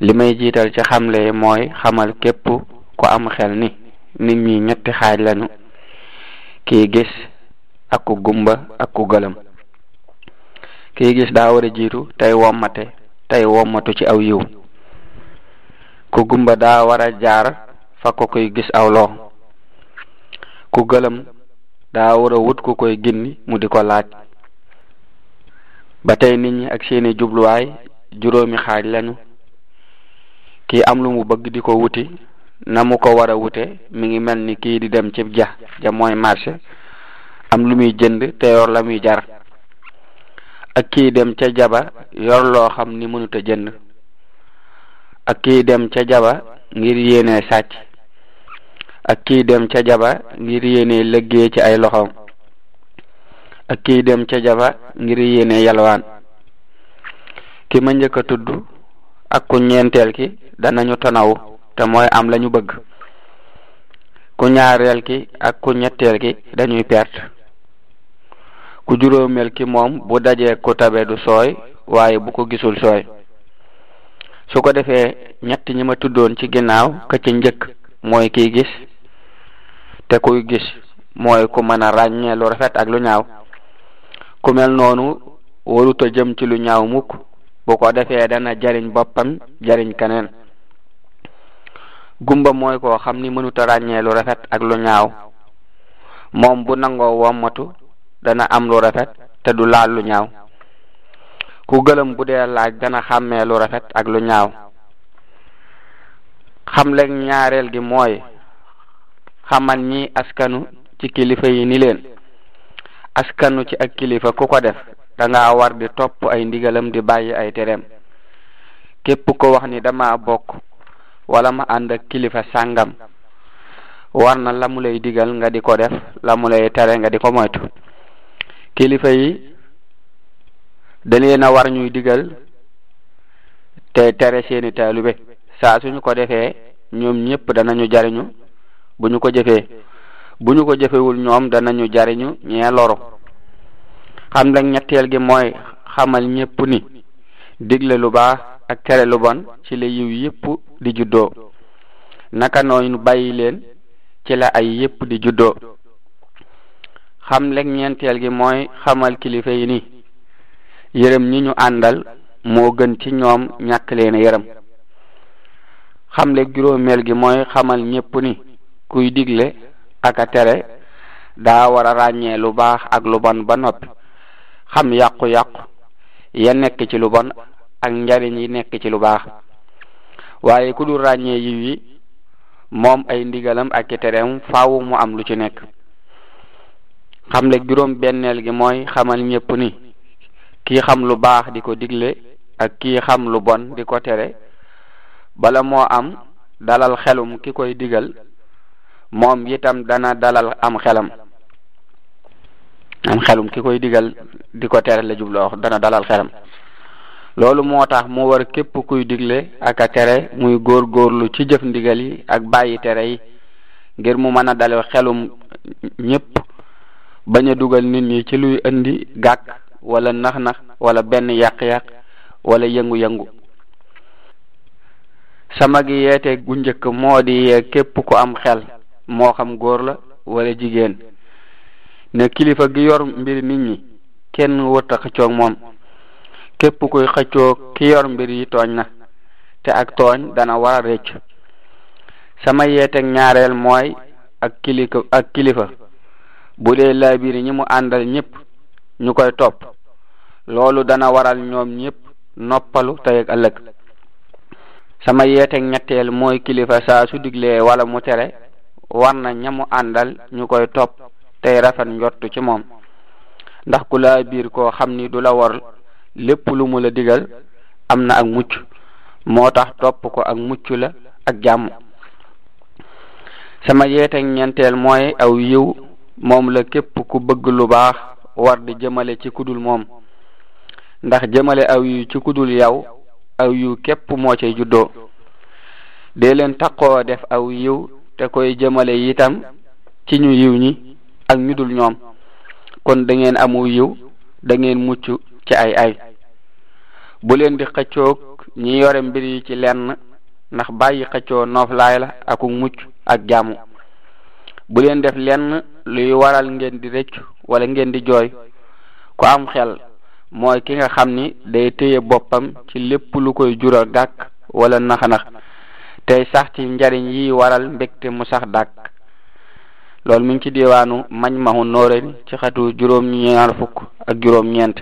li may jiital ci xamle yi mooy xamal képp ku am xel ni nit ñi ñetti xaaj lañu kii gis ak ku gumba ak ku gëlëm kii gis daa war a jiitu tey wommate tey wommatu ci aw yiw ku gumba daa war a jaar fa ko koy gis aw loo ku gëlëm daa war a wut ku koy ginni mu di ko laaj ba tey nit ñi ak seeni jubluwaay juróomi xaaj lañu kii am lu mu bëgg di ko wuti na mu ko war a wute mi ngi mel ni kii di dem ci ja ja mooy marché am lu muy jënd te yor la muy jar ak kii dem ca jaba yor loo xam ni mënut a jënd ak kii dem ca jaba ngir yéene sàcc ak kii dem ca jaba ngir yéene lëggee ci ay loxoom ak kii dem ca jaba ngir yéene yalwaan ki ma njëkk a tudd ak ku ñeenteel ki danañu tonaw te mooy am la ñu bëgg ku ñaareel ki ak ku ñetteel ki dañuy perte ku juróomeel ki moom bu dajee ku tabe du sooy waaye bu ko gisul sooy su ko defee ñett ñi ma tuddoon ci ginnaaw ka ci njëkk mooy kiy gis te kuy gis mooy ku mën a ràññee lu rafet ak lu ñaaw ku mel noonu waruta jëm ci lu ñaaw mukk bu ko defee dana jariñ boppam jariñ keneen gumba mooy koo xam ni mënuta ràññee lu rafet ak lu ñaaw moom bu nangoo wommatu dana am lu rafet te du laal lu ñaaw ku gëlëm bu dee laaj dana xàmmee lu rafet ak lu ñaaw xam leg ñaareel gi mooy xamal ñi askanu ci kilifa yi ni leen askanu ci ak kilifa ku ko def da ngaa war di topp ay ndigalam di bàyyi ay tereem képp ko wax ni dama bokk wala ma ànd ak kilifa sàngam war na la mu lay digal nga di ko def la mu lay tere nga di ko moytu kilifa yi da leen a war ñuy digal te tere seeni taalube saa suñu ko defee ñoom ñëpp danañu jariñu bu ñu ko jëfee bu ñu ko jëfewul ñoom danañu jariñu ñee loru xam la ñetteel gi mooy xamal ñépp ni digle lu baax ak tere lu bon ci la yiw yépp di juddoo naka noonu bàyyi leen ci la ay yépp di juddoo xam leg ñeenteel gi mooy xamal kilifa yi ni yërëm ñi ñu àndal moo gën ci ñoom ñàkk leen yërëm xamle juróomeel gi mooy xamal ñépp ni kuy digle ak a tere daa war a ràññee lu baax ak lu bon ba noppi xam yàqu-yàqu ya nekk ci lu bon ak njariñ yi nekk ci lu baax waaye ku dul ràññee yiw yi moom ay ndigalam ak i tereem faaw mu am lu ci nekk xamle juróom benneel gi mooy xamal ñépp ni kii xam lu baax di ko digle ak kii xam lu bon di ko tere bala moo am dalal xelum ki koy digal moom itam dana dalal am xelam am xelum ki koy digal di ko tere la jubloo wax dana dalal xelam loolu moo tax mu war képp kuy digle ak a tere muy góor góorlu ci jëf ndigal yi ak bàyyi tere yi ngir mu mën a dalal xelum ñépp bañ a dugal nit ñi ci luy indi gàkk wala nax-nax wala benn yàq-yàq wala yëngu-yëngu sama gi yeete gu njëkk moo di yee képp ku am xel moo xam góor la wala jigéen ne kilifa gi yor mbir nit ñi kenn wëtta xëccoog moom képp kuy xëccoo ki yor mbir yi tooñ na te ak tooñ dana war a rëcc sama yeeteg ñaareel mooy ak kilifa ak kilifa bu dee laabiri ñi mu àndal ñépp ñu koy topp loolu dana waral ñoom ñépp noppalu tey ak ëllëg sama yeeteeg ñetteel mooy kilifa saa su diglee wala mu tere war na ñamu àndal ñu koy topp tey rafet njott ci moom ndax ku laa biir koo xam ni du la war lépp lu mu la digal am na ak mucc moo tax topp ko ak mucc la ak jàmm sama yeeteeg ñeenteel mooy aw yiw moom la képp ku bëgg lu baax war di jëmale ci kudul moom ndax jëmale aw yu ci kudul yow aw yu képp moo cay juddoo dee leen taqoo def aw yiw te koy jëmale itam ci ñu yiw ñi ak ñu dul ñoom kon da ngeen amu yiw da ngeen mucc ci ay ay bu leen di xëccoog ñi yore mbir yi ci lenn ndax bàyyi xëccoo nooflaay la aku mucc ak jàmm bu leen def lenn luy waral ngeen di rëccu wala ngeen di jooy ku am xel mooy ki nga xam ni day téye boppam ci lépp lu koy jural gàkk wala naxanax tey sax ci njariñ yi waral mbégte mu sax dàkk loolu mi ngi ci diwaanu mañ maxu nooreen ci xatu juróom ñaar fukk ak juróom ñeent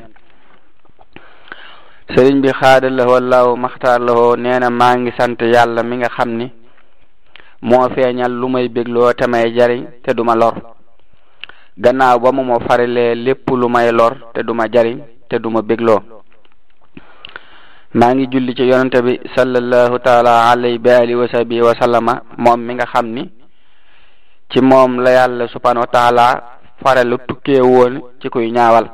sëriñ bi xaada lahoo law maxtaar lahoo nee na maa ngi sant yàlla mi nga xam ni moo feeñal lu may bégloo te may jariñ te duma lor gannaaw ba mu ma faralee lépp lu may lor te duma jariñ te duma bégloo maa ngi julli ci yonante bi sallallahu taala alayhi bi alihi wa sahbihi wa sallama moom mi nga xam ni ci moom la yàlla subhanahu wa taala fare lu tukkee woon ci kuy ñaawal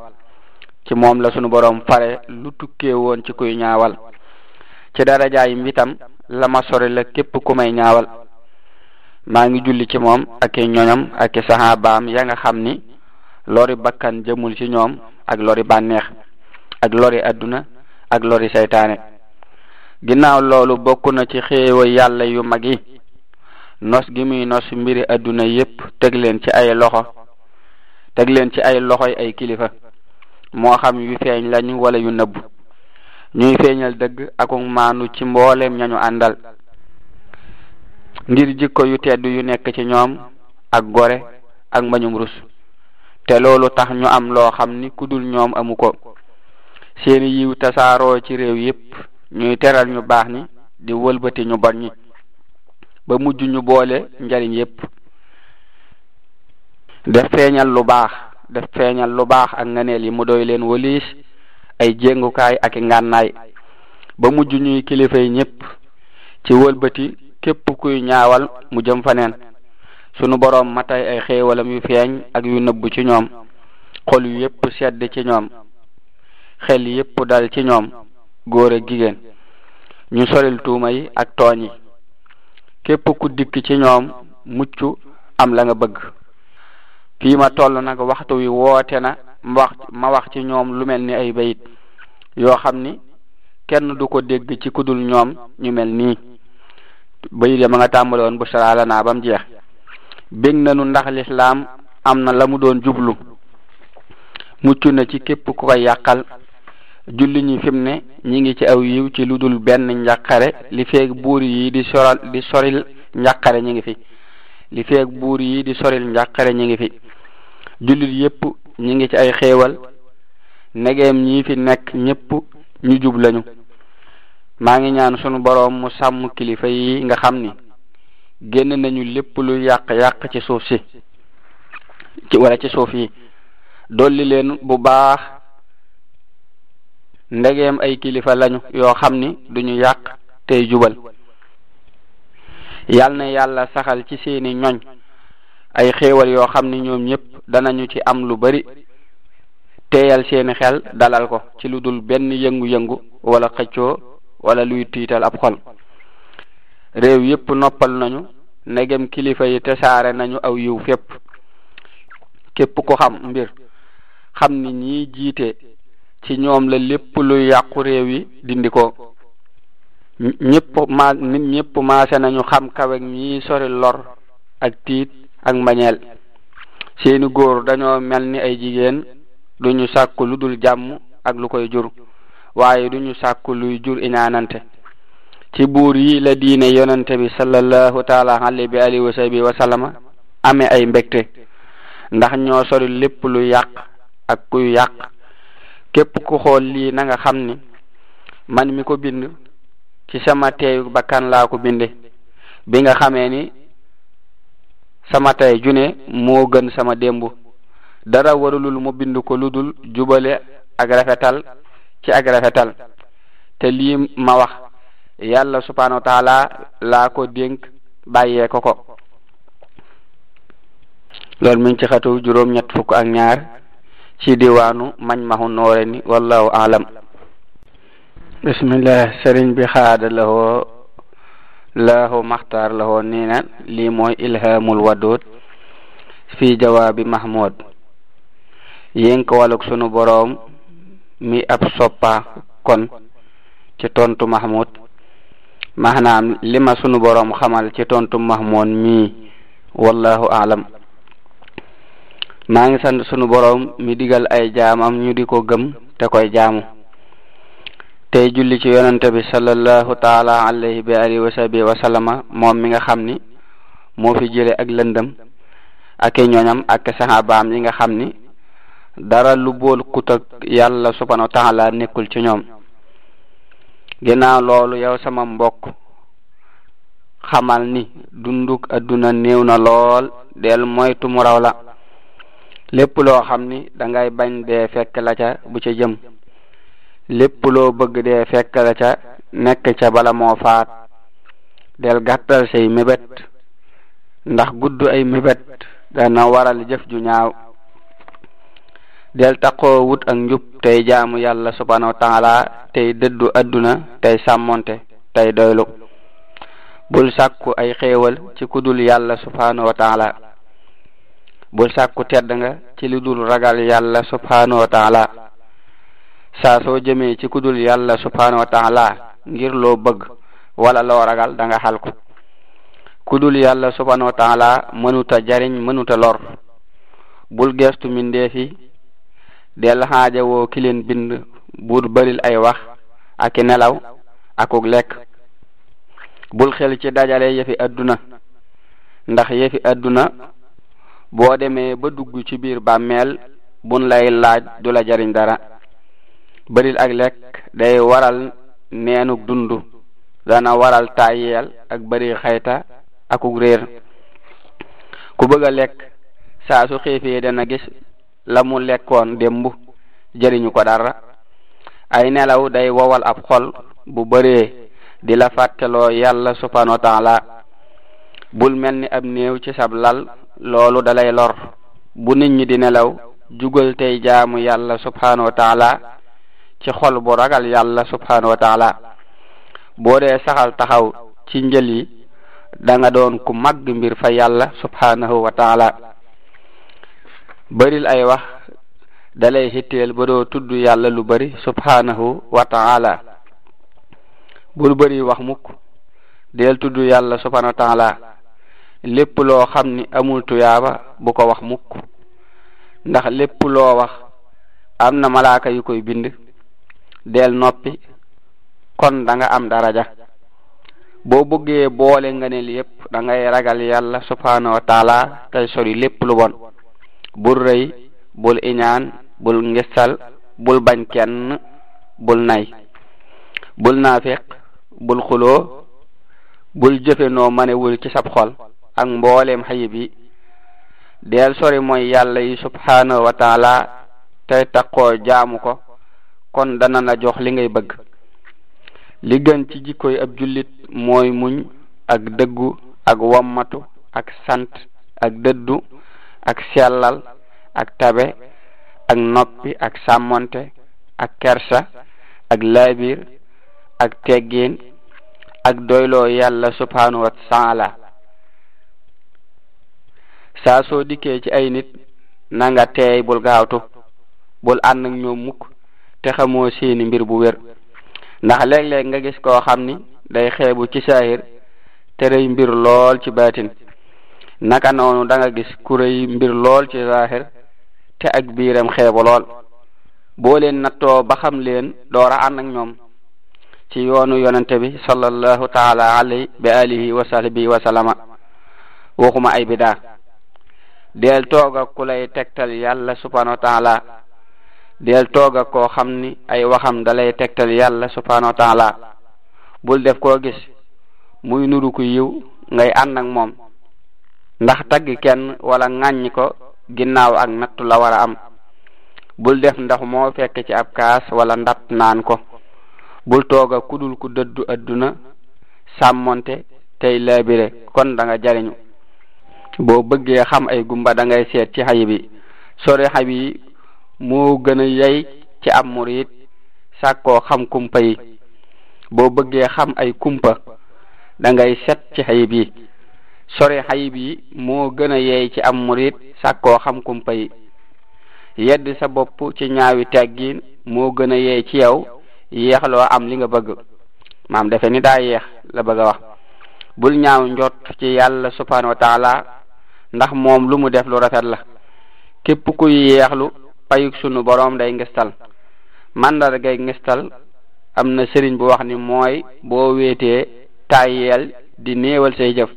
ci moom la sunu boroom fare lu tukkee woon ci kuy ñaawal ci darajaay mbitam la ma sori la képp ku may ñaawal maa ngi julli ci moom ak i ñoñam ak i saxaabaam ya nga xam ni lori bakkan jëmul ci ñoom ak lori bànneex ak lori adduna ak lori seytaane ginnaaw loolu bokk na ci xéewa yàlla yu mag yi nos gi muy nos mbiri adduna yépp teg leen ci ay loxo teg leen ci ay loxoy ay kilifa moo xam yu feeñ lañu wala yu nëbb ñuy feeñal dëgg ak maanu ci mboolem ñañu àndal ngir jikko yu tedd yu nekk ci ñoom ak gore ak mbañum rus te loolu tax ñu am loo xam ni ku dul ñoom amu ko seeni yiw tasaaroo ci réew yépp ñuy teral ñu baax ni di wëlbati ñu bon ñi ba mujj ñu boole njariñ yépp def feeñal lu baax def feeñal lu baax ak nganeel yi mu doy leen wëliis ay jéngukaay ak i ngànnaay ba mujj ñuy kilifa yi ñépp ci wëlbati képp kuy ñaawal mu jëm fa neen sunu boroom matay ay xéewalam yu feeñ ak yu nëbb ci ñoom xol yu yépp sedd ci ñoom xel yépp dal ci ñoom góor ak jigéen ñu soril tuuma yi ak tooñ yi képp ku dikk ci ñoom mucc am la nga bëgg fii ma toll nag waxtu wi woote na ma wax ci ñoom lu mel ni ay bayit yoo xam ni kenn du ko dégg ci kudul ñoom ñu mel nii bayit ya ma nga tàmbale woon bu sara la naa bam jeex bég nanu ndax lislaam am na la mu doon jublu mucc na ci képp ku koy yàqal julli ñi fi mu ne ñi ngi ci aw yiw ci lu dul benn njàqare li feeg buur yi di soral di soril njàqare ñi ngi fi li feeg buur yi di soril njàqare ñi ngi fi jullit yépp ñi ngi ci ay xéewal negeem ñi fi nekk ñépp ñu jub lañu maa ngi ñaan sunu boroom mu sàmm kilifa yi nga xam ni génn nañu lépp lu yàq yàq ci suuf si ci wala ci suuf yi dolli leen bu baax ndegeem ay kilifa lañu yoo xam ni duñu yàq tey jubal yal na yàlla saxal ci seeni ñoñ ay xéewal yoo xam ni ñoom ñëpp danañu ci am lu bari teeyal seeni xel dalal ko ci lu dul benn yëngu-yëngu wala xëccoo wala luy tiital ab xol réew yëpp noppal nañu ndegem kilifa yi tesaare nañu aw yiw fépp képp ku xam mbir xam ni ñi jiite ci ñoom la lépp luy yàqu réew yi dindi ko ñëpp ma nit ñëpp maase nañu xam kawe ñi sori lor ak tiit ak mbañeel seeni góor dañoo mel ni ay jigéen duñu sàkku lu dul jàmm ak lu koy jur waaye duñu sàkku luy jur inaanante ci buur yi la diine yonante bi sallallahu taala alayhi bi alihi wa sahbi wa sallama amee ay mbégte ndax ñoo sori lépp lu yàq ak kuy yàq képp ku xool lii na nga xam ni man mi ko bind ci sama teeyu bakkan laa ko binde bi nga xamee ni sama tey ju ne moo gën sama démb dara warulul mu bind ko lu dul jubale ak rafetal ci ak rafetal te lii ma wax yàlla subhanahu wa taala laa ko dénk bàyyee ko ko loolu mi ngi ci xatu juróom ñett fukk ak ñaar ci diwaanu mañ maxu noore ni wallahu alam bismillah sëriñ bi xaada lahoo laahu maxtaar lahoo nii na lii mooy ilhamul wadud fii jawaabi mahmud yénk waluk sunu boroom mi ab soppa kon ci tontu mahmud maanaam li ma sunu boroom xamal ci tontu mahmud mii wallahu alam maa ngi sant sunu boroom mi digal ay jaamam ñu di ko gëm te koy jaamu tey julli ci yonante bi sallallahu taala alayhi bi alihi wa sahbi wa sallama moom mi nga xam ni moo fi jële ak lëndëm ak i ñooñam ak saxaabaam yi nga xam ni dara lu bool kut ak yàlla subhanahu wa taala nekkul ci ñoom ginnaaw loolu yow sama mbokk xamal ni dunduk adduna néew na lool del moytu mu raw la lépp loo xam ni dangay bañ dee fekk la ca bu ca jëm lépp loo bëgg dee fekk la ca nekk ca bala moo faat del gàttal say mébét ndax gudd ay mébét dana waral jëf ju ñaaw del taqoo wut ak njub tey jaamu yàlla subhanahu wa taala tey dëddu adduna tey sàmmonte tey doylu bul sàkku ay xéewal ci kudul yàlla subhanahu wa taala bul sàkku tedd nga ci lu dul ragal yàlla subhanahu wa taala saa soo jëmee ci ku dul yàlla subhanahu wa taala ngir loo bëgg wala loo ragal da nga xal ko ku dul yàlla subhanahu wa taala mënuta jariñ mënuta lor bul geestu mindeefi del xaaja woo ki leen bind bul bëril ay wax ak i nelaw akuk lekk bul xel ci dajale yëfi adduna ndax yëfi adduna boo demee ba dugg ci biir bàmmeel bun lay laaj du la jariñ dara bëril ak lekk day waral neenug dund dana waral tayeel ak bëri xayta akuk réer ku bëgg a lekk saa su xiifee dana gis la mu lekkoon démb jëriñu ko dara ay nelaw day wowal ab xol bu bëree di la fàtteloo yàlla subhanahu wa taala bul mel ni ab néew ci sab lal loolu dalay lor bu nit ñi di nelaw jugal tey jaamu yàlla subhanahu wa taala ci xol bu ragal yàlla subhanahu wa taala boo dee saxal taxaw ci njël yi da nga doon ku màgg mbir fa yàlla subhanahu wa taala baril ay wax dalay hitteel ba doo tudd yàlla lu bari subhanahu wa taala bul bari wax mukk deel tudd yàlla subhanahu wa taala lépp loo xam ni amul tuyaaba bu ko wax mukk ndax lépp loo wax am na malaaka yu koy bind deel noppi kon da nga am daraja boo bëggee boole nga ne yépp da ngay ragal yàlla subhanahu wa taala tey sori lépp lu bon bul rëy bul iñaan bul ngistal bul bañ kenn bul nay bul naafiq bul xuloo bul jëfe noo manewul ci sab xol ak mbooleem xayib yi deel sori mooy yàlla yi subhanahu wa taala tey taqoo jaamu ko kon dana la jox li ngay bëgg li gën ci jikkoy ab jullit mooy muñ ak dëggu ak wammatu ak sant ak dëddu ak sellal ak tabe ak noppi ak sàmmonte ak kersa ak laabiir ak teggiin ak doyloo yàlla subhanahu wa taala saa soo dikkee ci ay nit na nga teey bul gaawtu bul ànd ak ñoom mukk te xamoo seeni mbir bu wér ndax léeg-léeg nga gis koo xam ni day xeebu ci saahir te rëy mbir lool ci baatin naka noonu da nga gis ku rëy mbir lool ci saahir te ak biiram xeebu lool boo leen nattoo ba xam leen door a ànd ak ñoom ci yoonu yonente bi sallallahu taala alayhi bi alihi wa sahbihi wa salama waxuma ay bidaa deel toog ak ku lay tegtal yàlla subhanahu wa taala deel tooga koo xam ni ay waxam dalay tegtal yàlla subhanahu wa taala bul def koo gis muy nuru ku yiw ngay ànd ak moom ndax tagg kenn wala ŋàññ ko ginnaaw ak nattu la war a am bul def ndax moo fekk ci ab kaas wala ndab naan ko bul tooga kudul ku dëddu adduna sàmmonte tey laabire kon da nga jariñu boo bëggee xam ay gumba da ngay seet ci xayi bi soriha bi moo gën a yey ci am murid sàkkoo xam kumpa yi boo bëggee xam ay kumpa da ngay set ci xayib yi sori xayib yi moo gën a yeey ci am murit sàkkoo xam kumpa yi yedd sa bopp ci ñaawi teggin moo gën a yeey ci yow yeexloo am li nga bëgg maam defe ni daa yeex la bëgg a wax bul ñaaw njot ci yàlla subhanahu wa taala ndax moom lu mu def lu rafet la képp kuy yeexlu payuk sunu boroom day ngistal màndargay ngistal am na sëriñ bu wax ni mooy boo wéetee tàyyeel di néewal say jëf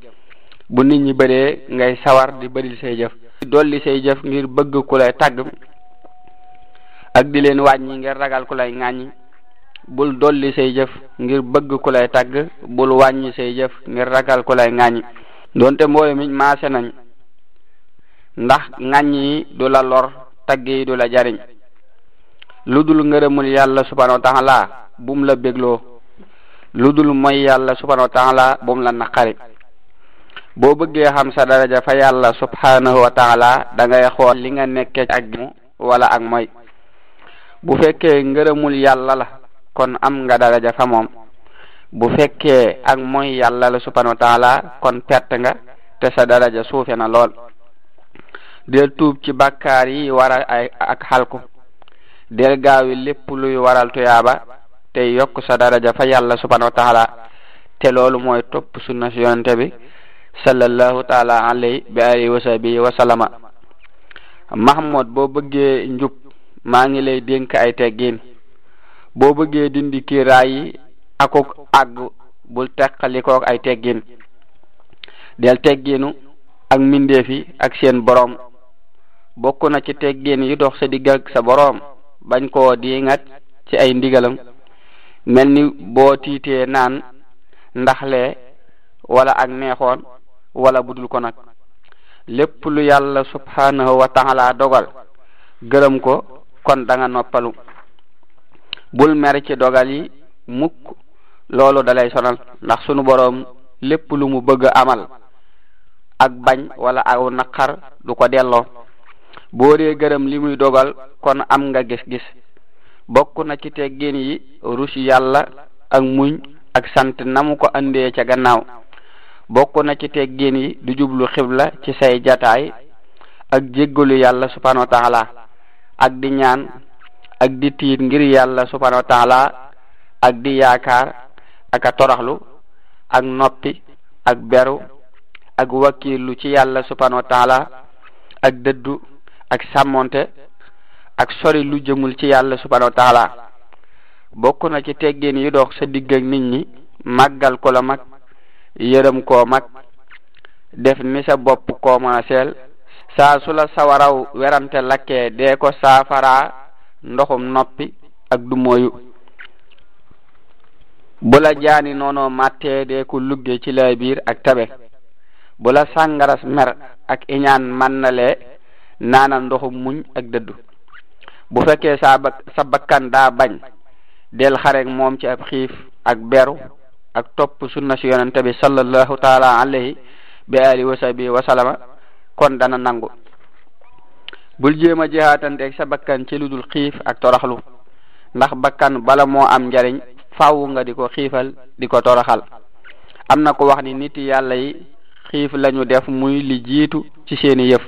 bu nit ñi bëree ngay sawar di bëril say jëf dolli say jëf ngir bëgg ku lay tàgg ak di leen wàññi ngir ragal ku lay ŋàññi bul dolli say jëf ngir bëgg ku lay tàgg bul wàññi say jëf ngir ragal ku lay ŋàññi doonte mbooloo mi maase nañ ndax ŋàññ yi du la lor tagg yi du la jariñ lu dul ngërëmul yàlla subhanahu wa taala bum la bégloo lu dul mooy yàlla subhanahu wa taala bum la naqari boo bëggee xam sa daraja fa yàlla subhanahu wa taala da ngay xool li nga nekke ak mu wala ak moy bu fekkee ngërëmul yàlla la kon am nga daraja fa moom bu fekkee ak moy yàlla la subhanahu wa taala kon perte nga te sa daraja suufe na lool del tuub ci bàkkaar yi waral ay ak xalku del gaawi lépp luy waral tuyaaba te yokk sa daraja fa yàlla subhanahu wa taala te loolu mooy topp sunna si yonente bi sallallahu taala alayhi bi alihi wa sahbihi wa sallama mahmoud boo bëggee njub maa ngi lay dénk ay teggin boo bëggee dindi kiiraay yi akuk àgg bul teqalikook ay teggin del tegginu ak mbindeef yi ak seen boroom bokk na ci teggin yi dox sa digg ak sa boroom bañ koo diingat ci ay ndigalam mel ni boo tiitee naan ndaxle wala ak neexoon wala budul ko nag lépp lu yàlla subhanahu wa taala dogal gërëm ko kon danga noppalu bul mer ci dogal yi mukk loolu dalay sonal ndax sunu boroom lépp lu mu bëgg amal ak bañ wala aw naqar du ko delloo boo dee gërëm li muy dogal kon am nga gis-gis bokk na ci teggin yi rus yàlla ak muñ ak sant na mu ko andee ca gannaaw bokk na ci teggin yi du jublu xibla ci say jataay ak jéggalu yàlla subhanahu wa ak di ñaan ak di tiit ngir yàlla subhanahu wa ak di yaakaar ak a toraxlu ak noppi ak beru ak wakiilu ci yàlla subhanahu wa ak dëddu ak sàmmonte ak sori lu jëmul ci yàlla subhanahu wa bokk na ci teggin yi dox sa digg ak nit ñi màggal ko la mag yërëm koo mag def ni sa bopp commenceel saa su la sawaraw werante lakkee dee ko saafaraa ndoxum noppi ak du moyu bu la jaani noonoo màttee dee ko lugge ci lay biir ak tabe bu la sàngaras mer ak iñaan mànnalee naana ndoxum muñ ak dëddu bu fekkee sa ba sa bakkan daa bañ del xareek moom ci ab xiif ak beru ak topp sunna si yonente bi sallallahu taala alayhi bi ali wa sahbi wa salama kon dana nangu bul jéem a jihaatanteeg sa bakkan ci lu dul xiif ak toraxlu ndax bakkan bala moo am njariñ faaw nga di ko xiifal di ko toraxal am na ko wax ni nit yàlla yi xiif lañu def muy li jiitu ci seeni yëf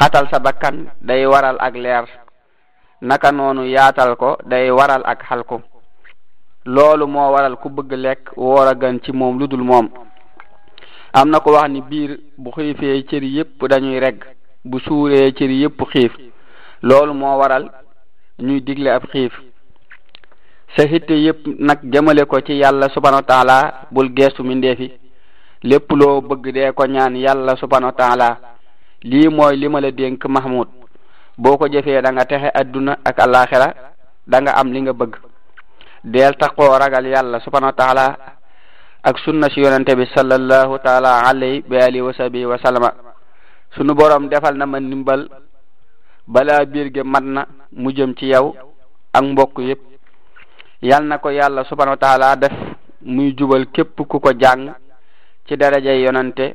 xatal sa bakkan day waral ak leer naka noonu yaatal ko day waral ak xalku loolu moo waral ku bëgg lekk woor a gën ci moom lu dul moom am na ko wax ni biir bu xiifee cër yépp dañuy regg bu suuree cër yépp xiif loolu moo waral ñuy digle ab xiif sa xitte yépp nag jëmale ko ci yàlla subhanahu wa taala bul geestu mindeefi lépp loo bëgg dee ko ñaan yàlla subhanahu wa taala lii mooy li ma la dénk mahmud boo ko jëfee da nga texe adduna ak alaxira da nga am li nga bëgg deel taqoo ragal yàlla subhanahu wa taala ak sunna si yonente bi sallallahu taala alayhi bi alihi wa sahbihi wa sallama sunu borom defal na ma ndimbal balaa biir gi mat na mu jëm ci yow ak mbokk yépp yal na ko yàlla subhanahu wa taala def muy jubal képp ku ko jàng ci darajay yonante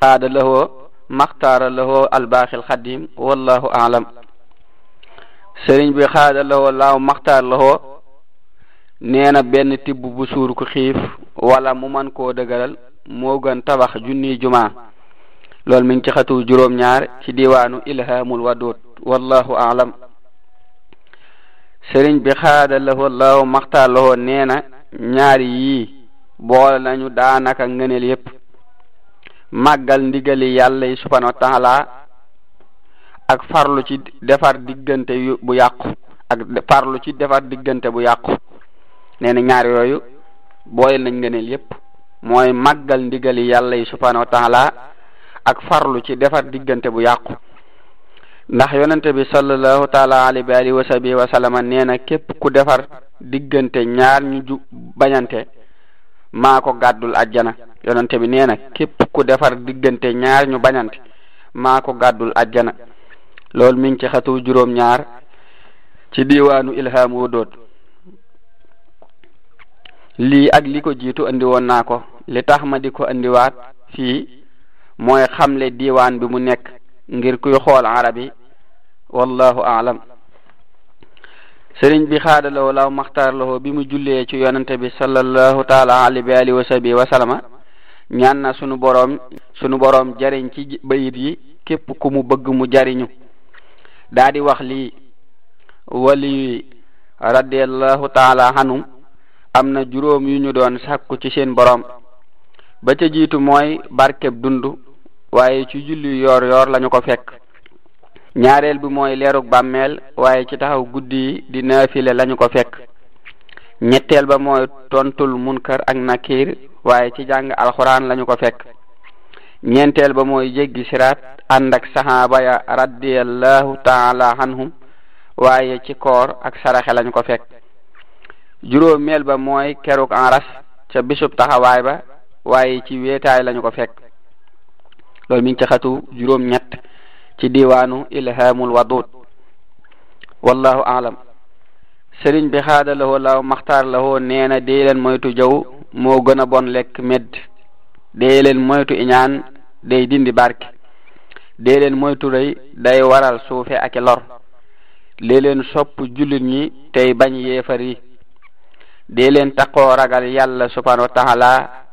qaada lahoo maxtaara lahoo albaaxil xadim wallahu alam sëriñ bi xaada lahoo laaw maxtaar lahoo nee na benn tibb bu suur ku xiif wala mu man koo dëgëral moo gën tabax junni jumaa loolu mi ngi ci xatu juróom ñaar ci diwaanu ilhamul wadud wallahu alam sëriñ bi xaada lahoo laaw maxtaar lahoo nee na ñaari yii boole nañu daanaka ngëneel yépp màggal ndigali yàlla yi subhanahu wa taala ak farlu ci defar diggante yu bu yàqu ak farlu ci defar diggante bu yàqu nee na ñaar yooyu boole nañ ngëneel yépp mooy màggal ndigali yàlla yi subhanahu wa taala ak farlu ci defar diggante bu yàqu ndax yonente bi sallallahu taala alayhi wa alihi wa sahbihi wa sallama nee na képp ku defar diggante ñaar ñu ju bañante maa ko gàddul ajjana yonante bi nee na képp ku defar diggante ñaar ñu bañante maa ko gàddul ajjana loolu mi ngi ci xatu juróom ñaar ci diwaanu ilham wudoot lii ak li ko jiitu andi woon naa ko li tax ma di ko andiwaat fii mooy xamle diwaan bi mu nekk ngir kuy xool arab yi wallahu aalam sëriñ bi xaadalawoo laaw maxtaar lawoo bi mu jullee ci yonante bi sallallahu taala alayhi wa alihi wa sahbihi wa salama ñaan na sunu boroom sunu boroom jariñ ci bayit yi képp ku mu bëgg mu jariñu daa di wax lii wali radiallahu taala anhum am na juróom yu ñu doon sàkku ci seen boroom ba ca jiitu mooy barkeb dund waaye ci julli yoor yoor lañu ko fekk ñaareel bi mooy leerug bàmmeel waaye ci taxaw guddi yi di naafile lañu ko fekk ñetteel ba mooy tontul munkar ak nakir waaye ci jàng alxuraan lañu ko fekk ñeenteel ba mooy jéggi siraat ànd ak sahaaba ya radiyallahu taala anhum waaye ci koor ak saraxe lañu ko fekk juróomeel ba mooy keruk en ras ca bisub taxawaay ba waaye ci wéetaay lañu ko fekk loolu mi ngi ci xatu juróom ñett ci diwaanu ilhamul wadud wallahu alam sëriñ bi xaada lahoo laaw maxtaar lahoo nee na dee leen moytu jëw moo gën a bon lekk medd dee leen moytu iñaan day dindi barke dee leen moytu rëy day waral suufe ak lor dee leen sopp jullit ñi tey bañ yéefar yi dee leen taqoo ragal yàlla subhanahu wa taala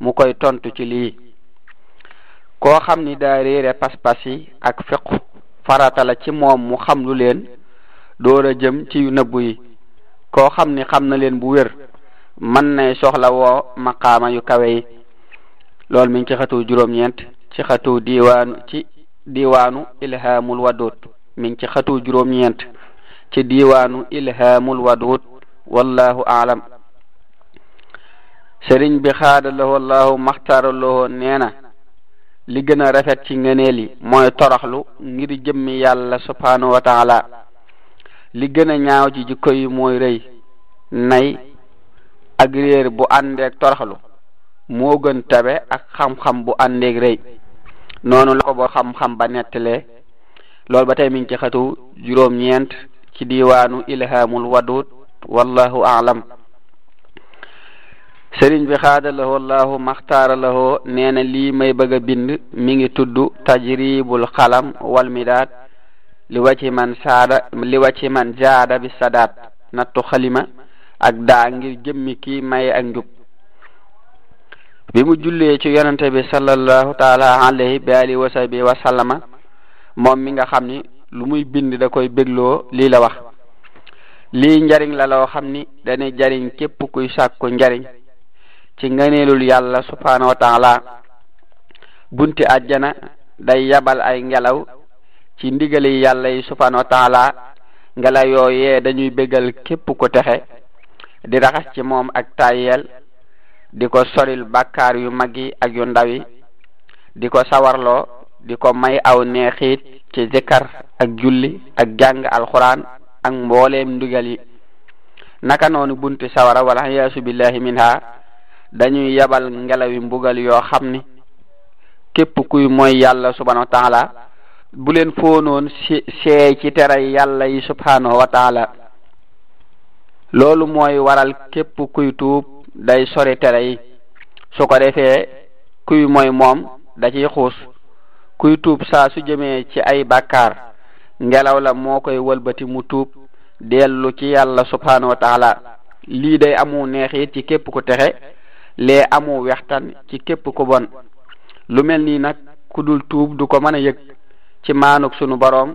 mu koy tontu ci lii koo xam ni daa réere pas-pas yi ak fiqu farata la ci moom mu xam lu leen door a jëm ci yu nëbbu yi koo xam ni xam na leen bu wér mën nay soxla woo maqaama yu kawe yi loolu mi ngi ci xatu juróom-ñeent ci xatu diwaanu ci diwaanu ilhaamul wadud mi ngi ci xatu juróom-ñeent ci diwaanu ilhaamul wadud wallahu aalam sëriñ bi xaada lawoo laahu maxtaara lawoo nee na li gën a rafet ci ngëneel yi mooy toroxlu ngir jëmmi yàlla subhaanahu wa taala li gën a ñaaw ci jikko yi mooy rëy nay ak réer bu àndeeg toroxlu moo gën tabe ak xam-xam bu àndeeg rëy noonu la ko boo xam-xam ba nettalee loolu ba tey mi ngi ci xatu juróom-ñeent ci diwaanu ilhamul wadud wallahu alam sëriñ bi xaada lahoo laahu maxtaara lahoo nee na lii may bëgg a bind mi ngi tudd tajribul xalam wal midaad li wacci man saada li wacci man jaada bi sadaat nattu xalima ak daa ngir jëmmi kii maye ak njub bi mu jullee ci yonente bi sallallahu taala alayhi bi alihi wa sahbi wa sallama moom mi nga xam ni lu muy bind da koy bégloo lii la wax lii njariñ la loo xam ni dana jariñ képp kuy sàkku njariñ ci ngëneelul yàlla subhanahu wa taala bunti àjjana day yabal ay ngelaw ci ndigali yàlla yi subhanahu wa taala ngelaw yooyee dañuy bégal képp ku texe di raxas ci moom ak tayel di ko soril bàkkaar yu mag yi ak yu ndaw yi di ko sawarloo di ko may aw neexiit ci zikkar ak julli ak jàng alxuraan ak mbooleem ndigal yi naka noonu bunti sawara wala yaasu billahi minha dañuy yabal ngelawi mbugal yoo xam ni képp kuy mooy yàlla subhanahu wa taala bu leen foonoon seey ci tere yàlla yi subhanahu wa taala loolu mooy waral képp kuy tuub day sori tere yi su ko defee kuy mooy moom da ciy xuus kuy tuub saa su jëmee ci ay bàkkaar ngelaw la moo koy wëlbati mu tuub dellu ci yàlla subhanahu wa taala lii day amu neexit ci képp ku texe lee amu wextan ci képp ku bon lu mel nii nag ku dul tuub du ko mën a yëg ci maanuk sunu boroom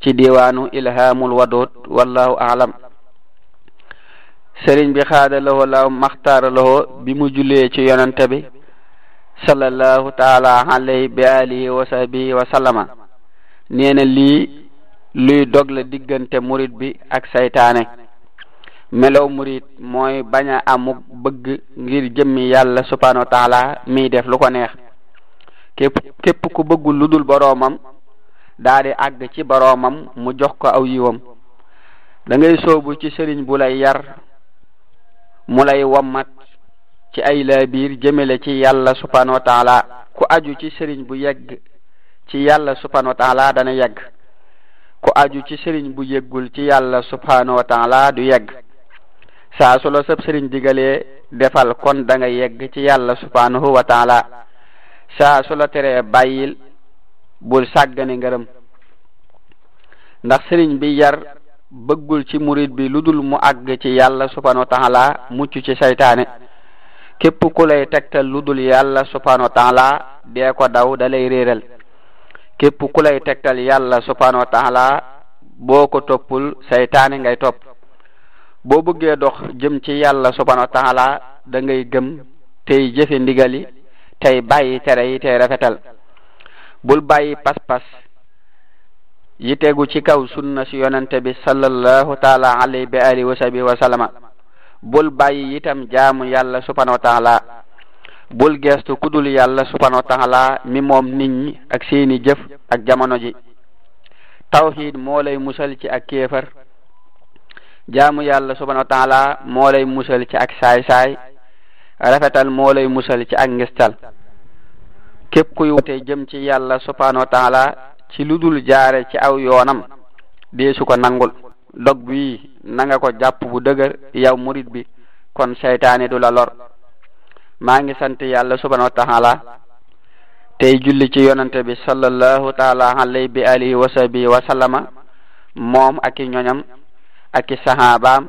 ci diwaanu ilhaamul wadoot wallahu alam sëriñ bi xaada lahoo laaw maxtaara lahoo bi mu jullee ci yonante bi sallallahu taala alayhi bi alihi wa sahbihi wa sallama nee na lii luy dog la diggante murit bi ak saytaane melow murit mooy bañ a amuk bëgg ngir jëmmi yàlla subhanahu wa taala miy def lu ko neex képp képp ku bëggul lu dul boroomam daa di àgg ci boroomam mu jox ko aw yiwam da ngay soobu ci sëriñ bu lay yar mu lay wommat ci ay laabiir jëmale ci yàlla subhanahu wa taala ku aju ci sëriñ bu yegg ci yàlla subhanahu wa taala dana yegg ku aju ci sëriñ bu yeggul ci yàlla subhanahu wa taala du yegg saa su la sab sëriñ digalee defal kon da nga yegg ci yàlla subhanahu wa taala saa su la teree bàyyil bul sàggane ngërëm ndax sëriñ bi yar bëggul ci murid bi lu dul mu àgg ci yàlla subhanahu wa taala mucc ci saytaane képp ku lay tegtal lu dul yàlla subhanahu wa taala dee ko daw da lay réeral képp ku lay tegtal yàlla subhanahu wa taala boo ko toppul saytaane ngay topp boo bëggee dox jëm ci yàlla subhanahu wa taala da ngay gëm tey jëfe ndigali tey bàyyi tere yi tey rafetal bul bàyyi pas-pas yi tegu ci kaw sunna si yonante bi sallallahu taala alayhi bi alihi wa sahbihi wa sallama bul bàyyi itam jaamu yàlla subhanahu wa taala bul geestu ku dul yàlla subhanahu wa taala mi moom nit ñi ak seeni jëf ak jamono ji tawxiid moo lay musal ci ak kéefar jaamu yàlla subhanahu wa taala moo lay musal ci ak saay-saay rafetal moo lay musal ci ak ngistal képp kuy woote jëm ci yàlla subhanahu wa taala ci lu dul jaare ci aw yoonam dee su ko nangul dog bi na nga ko jàpp bu dëgër yow murid bi kon seytaane du la lor maa ngi sant yàlla subhanahu wa taala tey julli ci yonante bi sallallahu taala alayhi bi alihi wa sahbihi wa sallama moom ak i ñoñam ak i sahabaam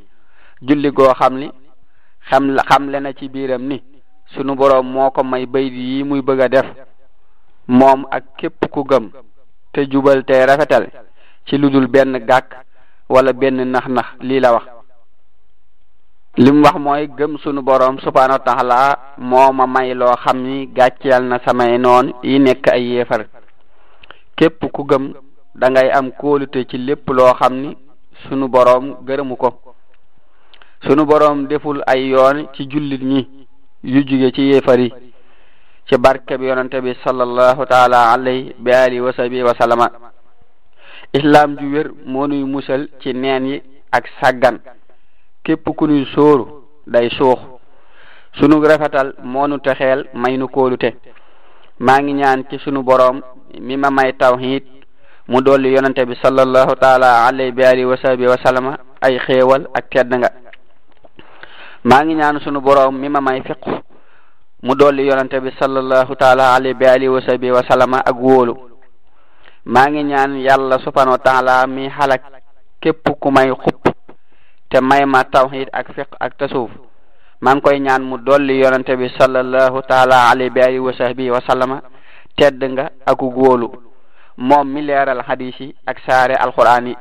julli goo xam ni xam xam le na ci biiram ni sunu boroom moo ko may bayit yi muy bëgg a def moom ak képp ku gëm te jubal te rafetal ci lu dul benn gàkk wala benn nax-nax lii la wax li mu wax mooy gëm sunu boroom subhaanahu wa taala moo ma may loo xam ni gàcceel na samay noon yi nekk ay yéefar képp ku gëm da ngay am kóolute ci lépp loo xam ni sunu boroom gërëmu ko sunu boroom deful ay yoon ci jullit ñi yu jóge ci yéefar yi ci barke bi yonante bi sallallahu taala alayhi bi alihi wa sahbihi wa sallama islam ju wér moo nuy musal ci neen yi ak sàggan képp ku nuy sóoru day suux sunu rafetal moo nu texeel may nu kóolute maa ngi ñaan ci sunu boroom mi ma may tawhid mu dolli yonante bi sallallahu taala alayhi bi alihi wa sahbi wa sallama ay xéewal ak tedd nga maa ngi ñaan sunu boroom mi ma may fiqu mu dolli yonante bi sallallahu taala alayhi bi alihi wa sahbi wa sallama ak wóolu maa ngi ñaan yàlla subhanahu wa taala mi xalak képp ku may xupp te may ma tawhid ak fiq ak tasuuf maa ngi koy ñaan mu dolli yonante bi sallallahu taala alayhi bi alihi wa sahbi wa sallama tedd nga aku góolu moom mi leeral hadis yi ak saare alquran yi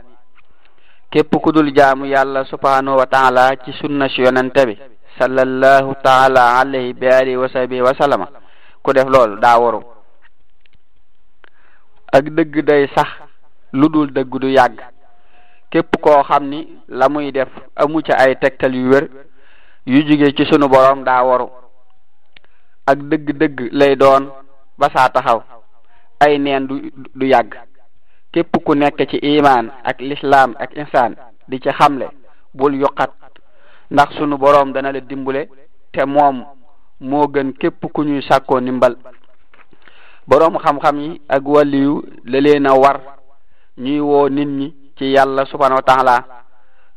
képp ku dul jaamu yàlla subhanahu wa taala ci sunna si yonente bi sallallahu taala alayhi bi alihi wa sahbihi wa sallama ku def loolu daa waru ak dëgg day sax lu dul dëgg du yàgg képp koo xam ni la muy def amu ca ay tegtal yu wér yu jóge ci sunu boroom daa waru ak dëgg-dëgg lay doon ba saa taxaw ay neen du du yàgg képp ku nekk ci imaan ak lislaam ak insaan di ci xamle bul yuqat ndax sunu boroom dana la dimbule te moom moo gën képp ku ñuy sàkkoo ndimbal boroom xam-xam yi ak wàlliyu la leen a war ñuy woo nit ñi ci yàlla subhanahu wa taala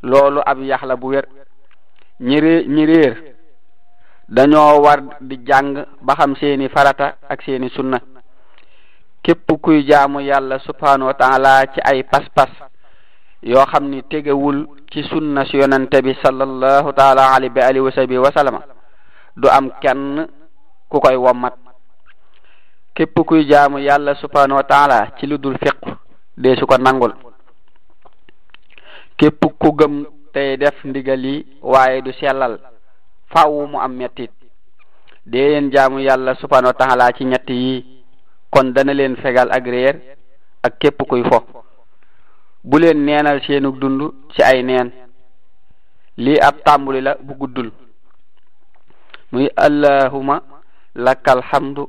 loolu ab yax la bu wér ñi réer dañoo war di jàng ba xam seeni farata ak seeni sunna képp kuy jaamu yàlla subhanahu wa taala ci ay pas-pas yoo xam ni tegewul ci sunna si yonente bi sallallahu taala alayhi bi alihi wa sahbi wa sallama du am kenn ku koy wommat képp kuy jaamu yàlla subhanahu wa taala ci lu dul fiq dee su ko nangul képp ku gëm tey def ndigal yi waaye du sellal faaw mu am mettit dee leen jaamu yàlla subhanahu wa taala ci ñett yi kon dana leen fegal ak réer ak képp kuy fo bu leen neenal seenu dund ci ay neen lii ab tàmbuli la bu guddul muy allahuma lakal hamdu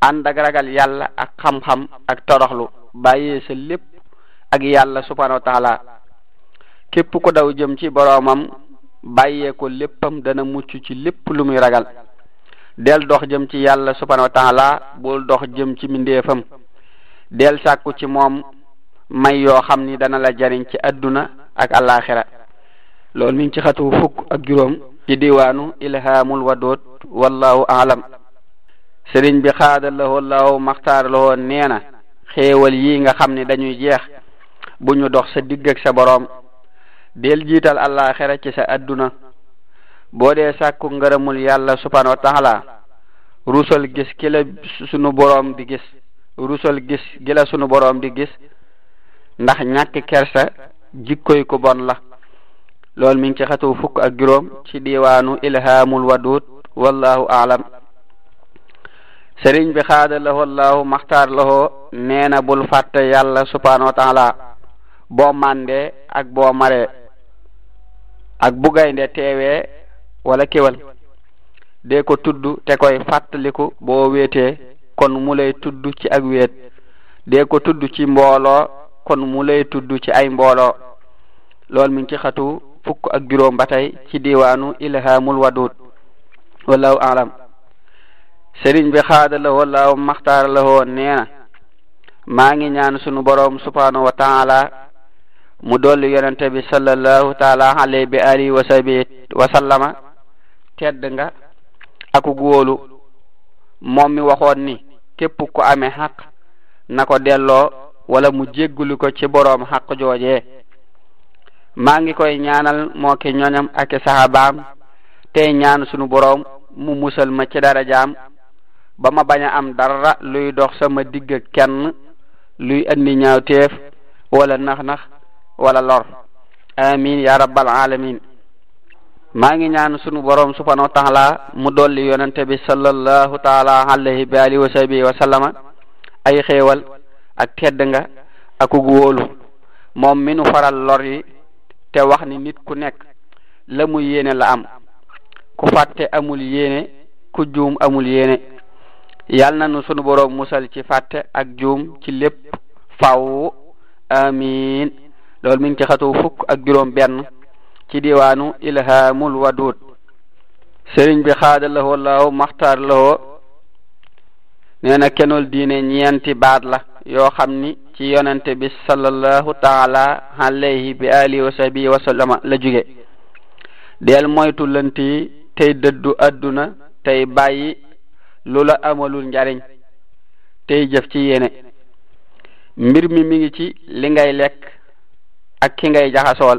ànd ak ragal yàlla ak xam-xam ak toroxlu bàyyee sa lépp ak yàlla subhanahu wa taala képp ku daw jëm ci boroomam bàyyee ko léppam dana mucc ci lépp lu muy ragal del dox jëm ci yàlla subhanahu wa taala bul dox jëm ci mindeefam del sàkku ci moom may yoo xam ni dana la jariñ ci adduna ak alaxira loolu mi ngi ci xatu fukk ak juróom ci diwaanu ilhaamul wadoot wallahu alam sëriñ bi xaada lahoo law maxtaar lahoo nee na xéewal yi nga xam ni dañuy jeex bu ñu dox sa digg ak sa boroom del jiital àllaaxira ci sa adduna boo dee sàkku ngërëmul yàlla subhanahu wa taala rusal gis ki la sunu boroom di gis rusal gis gi la sunu boroom di gis ndax ñàkk kersa jikkoy ku bon la loolu mi ngi ci xatu fukk ak juróom ci diwaanu ilhaamul wadud wallahu aalam sëriñ bi xaada lahoo allahu maxtaar lahoo nee na bul fàtte yàlla subhanahu wa taala boo màndee ak boo maree ak bu gaynde teewee wala kéwal dee ko tudd te koy fàttaliku boo wéetee kon mu lay tudd ci ak wéet dee ko tudd ci mbooloo kon mu lay tudd ci ay mbooloo loolu mi ngi ci xatu fukk ak juróom ba tey ci diwaanu ilhamul wadud wallahu alam sëriñ bi xaada la wallahu maxtaara la woon nee na maa ngi ñaan sunu boroom subhanahu wa taala mu dolli yonente bi sallallahu taala alayhi bi alihi wa sahbi wa sallama tedd nga aku góolu moom mi waxoon ni képp ku amee xaq na ko delloo wala mu jéggulu ko ci boroom xaq joojee maa ngi koy ñaanal moo ki ñoñam ak i sahabaam tey ñaan sunu boroom mu musal ma ci darajaam ba ma bañ a am dara luy dox sama digg kenn luy andi ñaawteef wala nax-nax wala lor amin ya rabbal alamin maa ngi ñaan sunu boroom subhanahu wa taala mu dolli yonente bi sallallahu taala alayhi bi alihi wa sahbihi wa sallama ay xéewal ak tedd nga ak ug wóolu moom mi nu faral lor yi te wax ni nit ku nekk la mu yéene la am ku fàtte amul yéene ku juum amul yéene yal na nu sunu boroom musal ci fàtte ak juum ci lépp faw amin loolu mi ngi ci xatu fukk ak juróom benn ci diwaanu ilhamul wadud sëriñ bi xaada lahoo laaw maxtaar lahoo nee na kenul diine ñeenti baat la yoo xam ni ci yonente bi sallallahu taala alayhi bi alihi wa sahbihi wa sallama la jóge del moytu lënt yi tey dëddu adduna tey bàyyi lu la amalul njariñ tey jëf ci yéene mbir mi mi ngi ci li ngay lekk ak ki ngay jaxasool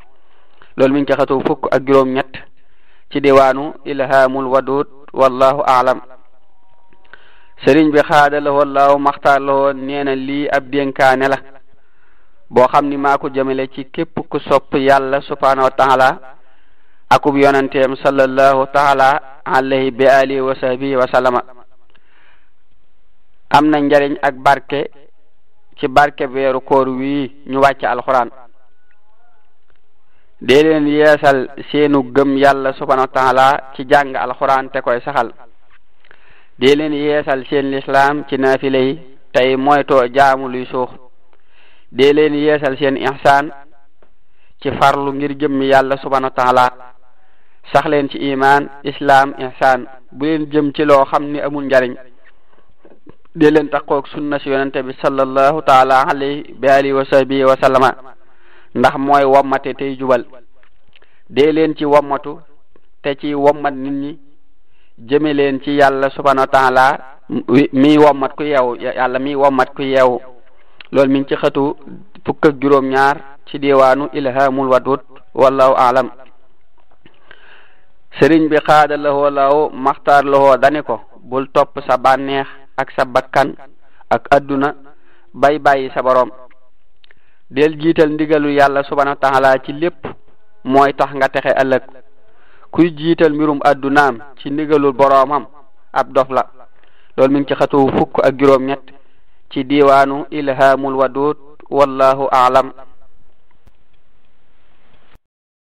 loolu mi ngi ci xatu fukk ak juróom ñett ci diwaanu ilhamul wadud wallahu aalam sëriñ bi xaada la woon laaw maxtaar la woon nee na lii ab dénkaane la boo xam ni maa ko jëmale ci képp ku sopp yàlla subhanahu wa taala akub yonanteem sallallahu taala alayhi bi alihi wa sahbihi wa sallama am na njariñ ak barke ci barke weeru koor wii ñu wàcc alxuraan dee leen yeesal seenu gëm yàlla subhanahu wa taala ci jàng alxuraan te koy saxal dee leen yeesal seen lislaam ci naafile yi tey moytoo jaamu luy suux dee leen yeesal seen ihsaan ci farlu ngir jëmmi yàlla subhanahu wa taala sax leen ci imaan islaam ihsaan bu leen jëm ci loo xam ni amul njariñ dee leen taqoog sunna si yonente bi sallallahu taala alayhi bi alihi wa sahbihi wa sallama ndax mooy wommate tey jubal dee leen ci wommatu te ci wommat nit ñi jëme leen ci yàlla subhanahu wa taala mi wommat ku yeewu yàlla mi wommat ku yeewu loolu mi ngi ci xëtu fukk ak juróom ñaar ci diwaanu ilhamul wadud wallahu alam sëriñ bi xaada lahoo law maxtaar lahoo dani ko bul topp sa bànneex ak sa bakkan ak adduna bay bàyyi sa boroom del jiital ndigalu yàlla subhanahu wa taala ci lépp mooy tax nga texe ëllëg kuy jiital mbirum addunaam ci ndigalul boroomam ab dof la loolu mi ngi ci xatu fukk ak juróom ñett ci diiwaanu ilhaamul wadud wallahu aalam